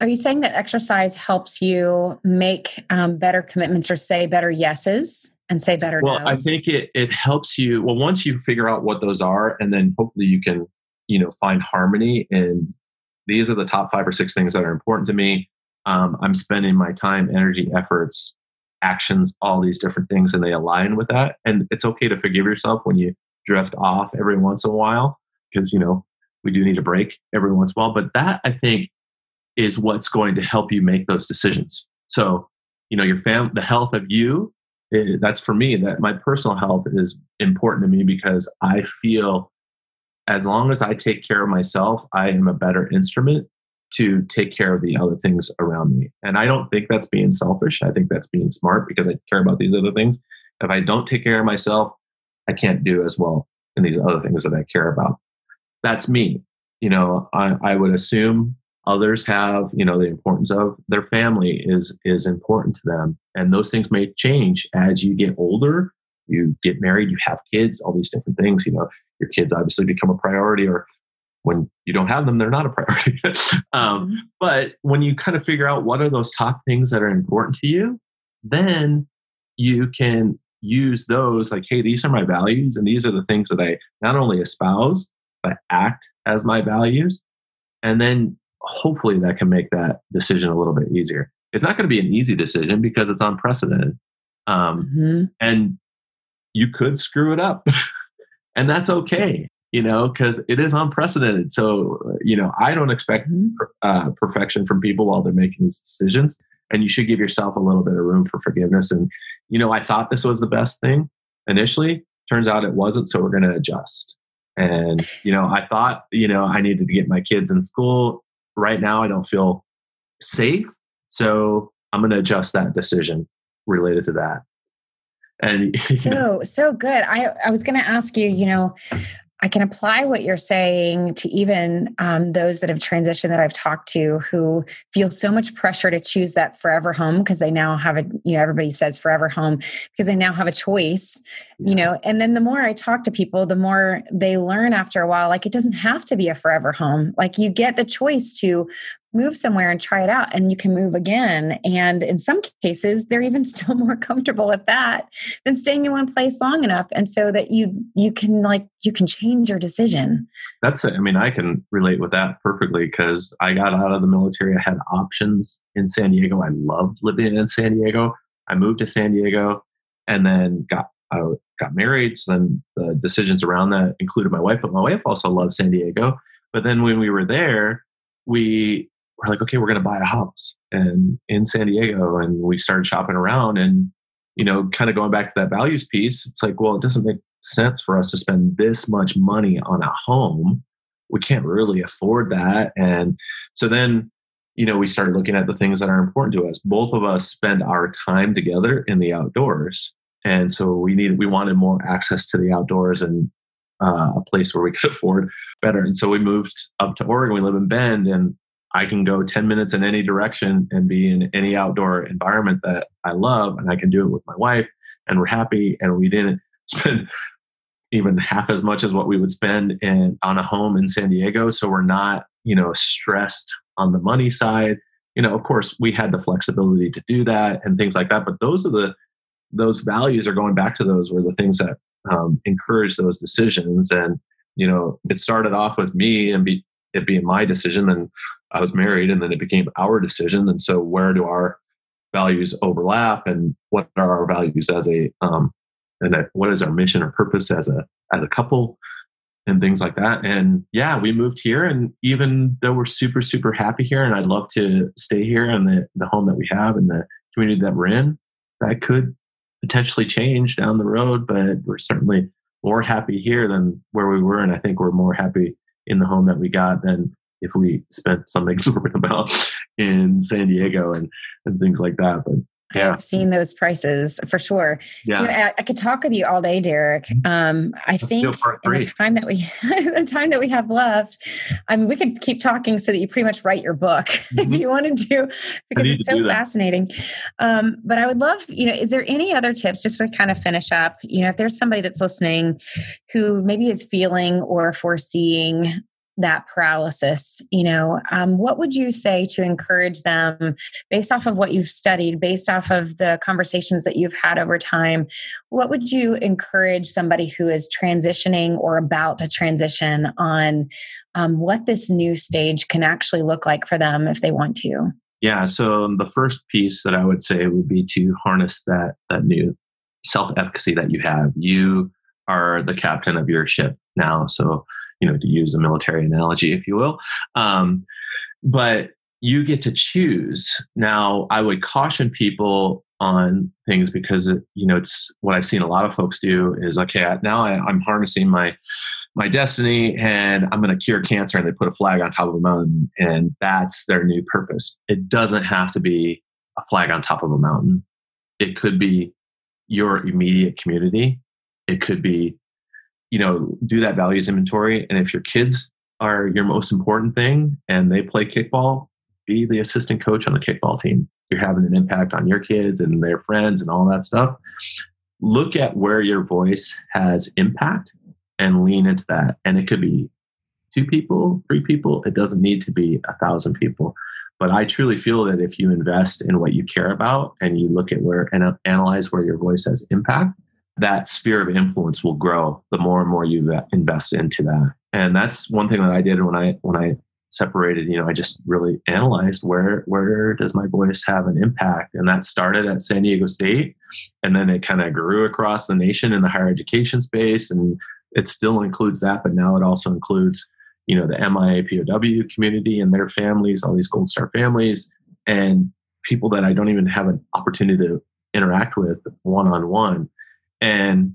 Are you saying that exercise helps you make um, better commitments or say better yeses and say better well, no's? I think it it helps you. Well, once you figure out what those are, and then hopefully you can, you know, find harmony in these are the top five or six things that are important to me. Um, I'm spending my time, energy, efforts, actions, all these different things, and they align with that. And it's okay to forgive yourself when you drift off every once in a while, because you know we do need a break every once in a while. But that I think is what's going to help you make those decisions. So you know your fam, the health of you. It, eh, that's for me. That my personal health is important to me because I feel as long as I take care of myself, I am a better instrument to take care of the other things around me. And I don't think that's being selfish. I think that's being smart because I care about these other things. If I don't take care of myself, I can't do as well in these other things that I care about. That's me. You know, I, I would assume others have, you know, the importance of their family is is important to them. And those things may change as you get older, you get married, you have kids, all these different things, you know, your kids obviously become a priority or when you don't have them, they're not a priority. *laughs* um, mm-hmm. But when you kind of figure out what are those top things that are important to you, then you can use those like, hey, these are my values, and these are the things that I not only espouse, but act as my values. And then hopefully that can make that decision a little bit easier. It's not going to be an easy decision because it's unprecedented. Um, mm-hmm. And you could screw it up, *laughs* and that's okay you know, because it is unprecedented. So, you know, I don't expect mm-hmm. uh, perfection from people while they're making these decisions. And you should give yourself a little bit of room for forgiveness. And, you know, I thought this was the best thing initially. Turns out it wasn't. So we're going to adjust. And, you know, I thought, you know, I needed to get my kids in school. Right now, I don't feel safe. So I'm going to adjust that decision related to that and *laughs* so so good. I i was going to ask you you know I can apply what you're saying to even um, those that have transitioned that I've talked to who feel so much pressure to choose that forever home because they now have a, you know, everybody says forever home because they now have a choice, yeah. you know. And then the more I talk to people, the more they learn after a while, like it doesn't have to be a forever home. Like you get the choice to move somewhere and try it out and you can move again and in some cases they're even *laughs* still more comfortable with that than staying in one place long enough and so that you you can like you can change your decision that's it i mean i can relate with that perfectly because i got out of the military i had options in san diego i loved living in san diego i moved to san diego and then got I got married so then the decisions around that included my wife but my wife also loved san diego but then when we were there we we're like, okay, we're going to buy a house and in San Diego. And we started shopping around and, you know, kind of going back to that values piece. It's like, well, it doesn't make sense for us to spend this much money on a home. We can't really afford that. And so then, you know, we started looking at the things that are important to us. Both of us spend our time together in the outdoors. And so we needed, we wanted more access to the outdoors and uh, a place where we *laughs* could afford better. And so we moved up to Oregon. We live in Bend, and I can go 10 minutes in any direction and be in any outdoor environment that I love. And I can do it with my wife, and we're happy. And we didn't *laughs* spend even half as much as what we would spend in, on a home in San Diego. So we're not, you know, stressed on the money side. You know, of course, we had the flexibility to do that and things like that. But those are the, those values are going back to those were the things that um, those decisions. And, you know, it started off with me and be, it being my decision. And I was married and then it became our decision. And so where do our values overlap and what are our values as a um and what is our mission or purpose as a as a couple and things like that. And yeah, we moved here and even though we're super, super happy here and I'd love to stay here in the, the home that we have and the community that we're in, that could potentially change down the road, but we're certainly more happy here than where we were. And I think we're more happy in the home that we got than if we spent some *laughs* exorbitant amount in San Diego and, and things like that. But yeah. I've seen those prices for sure. Yeah. You know, I, I, could talk with you all day, Derek. Mm-hmm. Um, I think in the time that we *laughs* the time that we have left, I mean, we could keep talking so that you pretty much write your book *laughs* mm-hmm. if you wanted to, because it's so fascinating. Um, but I would love, you know, is there any other tips just to kind of finish up? You know, if there's somebody that's listening who maybe is feeling or foreseeing that paralysis you know um, what would you say to encourage them based off of what you've studied based off of the conversations that you've had over time what would you encourage somebody who is transitioning or about to transition on um, what this new stage can actually look like for them if they want to? Yeah so the first piece that i would say would be to harness that that new self-efficacy that you have. You are the captain of your ship now so you know, to use a military analogy, if you will. Um, but you get to choose. Now, I would caution people on things because you know it's what I've seen a lot of folks do is okay. Now I, I'm harnessing my my destiny and I'm going to cure cancer, and they put a flag on top of a mountain, and that's their new purpose. It doesn't have to be a flag on top of a mountain. It could be your immediate community. It could be you know, do that values inventory. And if your kids are your most important thing and they play kickball, be the assistant coach on the kickball team. You're having an impact on your kids and their friends and all that stuff. Look at where your voice has impact and lean into that. And it could be two people, three people. It doesn't need to be a thousand people. But I truly feel that if you invest in what you care about and you look at where and analyze where your voice has impact, that sphere of influence will grow the more and more you invest into that. And that's one thing that I did when I when I separated. You know, I just really analyzed where where does my voice have an impact, and that started at San Diego State, and then it kind of grew across the nation in the higher education space, and it still includes that, but now it also includes you know the MIA POW community and their families, all these Gold Star families, and people that I don't even have an opportunity to interact with one on one and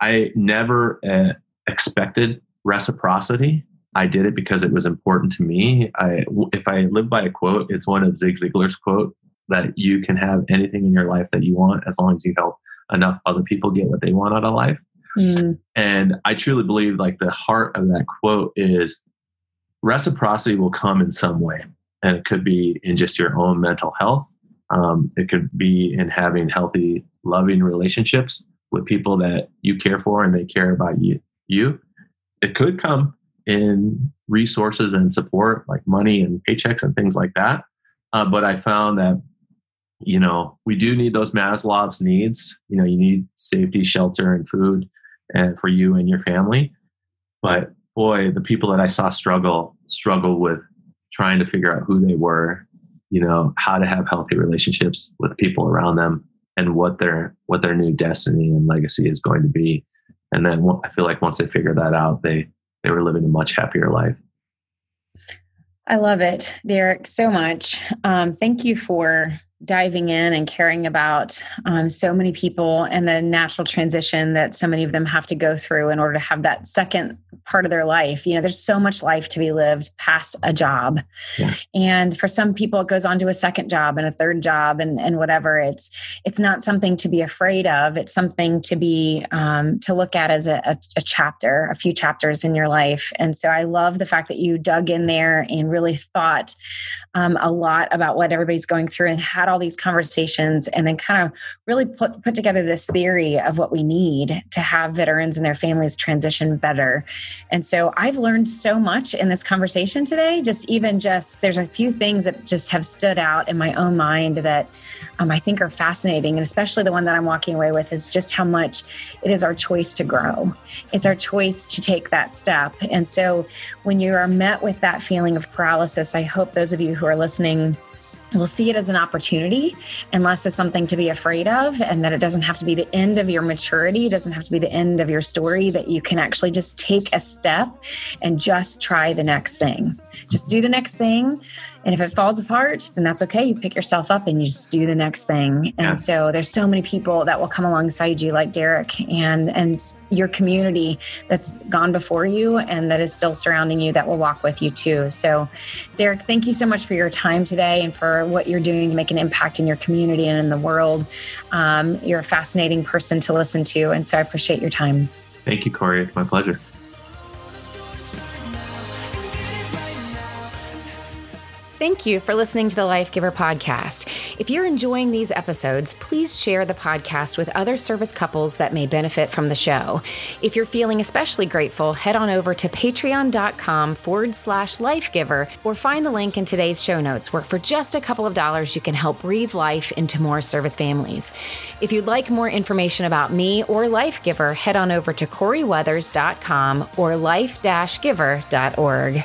I never uh, expected reciprocity. I did it because it was important to me. I, if I live by a quote, it's one of Zig Ziglar's quote that you can have anything in your life that you want as long as you help enough other people get what they want out of life. Mm. And I truly believe like the heart of that quote is reciprocity will come in some way. And it could be in just your own mental health. Um, it could be in having healthy, loving relationships with people that you care for and they care about you. You, it could come in resources and support like money and paychecks and things like that. Uh, but I found that you know we do need those Maslow's needs. You know, you need safety, shelter, and food, and for you and your family. But boy, the people that I saw struggle struggle with trying to figure out who they were. You know, how to have healthy relationships with people around them and what their what their new destiny and legacy is going to be. And then I feel like once they figure that out, they they were living a much happier life. I love it, Derek, so much. Um, thank you for diving in and caring about um, so many people and the natural transition that so many of them have to go through in order to have that second part of their life. You know, there's so much life to be lived past a job. Yeah. And for some people it goes on to a second job and a third job and, and whatever. It's it's not something to be afraid of. It's something to be um, to look at as a, a, a chapter, a few chapters in your life. And so I love the fact that you dug in there and really thought um, a lot about what everybody's going through and had all these conversations and then kind of really put, put together this theory of what we need to have veterans and their families transition better. And so I've learned so much in this conversation today. Just even just, there's a few things that just have stood out in my own mind that um, I think are fascinating. And especially the one that I'm walking away with is just how much it is our choice to grow. It's our choice to take that step. And so when you are met with that feeling of paralysis, I hope those of you who are listening will see it as an opportunity unless it's something to be afraid of and that it doesn't have to be the end of your maturity it doesn't have to be the end of your story that you can actually just take a step and just try the next thing. Just do the next thing and if it falls apart, then that's okay. You pick yourself up and you just do the next thing. And yeah. so there's so many people that will come alongside you, like Derek and and your community that's gone before you and that is still surrounding you that will walk with you too. So, Derek, thank you so much for your time today and for what you're doing to make an impact in your community and in the world. Um, you're a fascinating person to listen to, and so I appreciate your time. Thank you, Corey. It's my pleasure. Thank you for listening to the Life Giver podcast. If you're enjoying these episodes, please share the podcast with other service couples that may benefit from the show. If you're feeling especially grateful, head on over to patreon.com forward slash lifegiver or find the link in today's show notes where for just a couple of dollars you can help breathe life into more service families. If you'd like more information about me or Life Giver, head on over to CoreyWeathers.com or life-giver.org.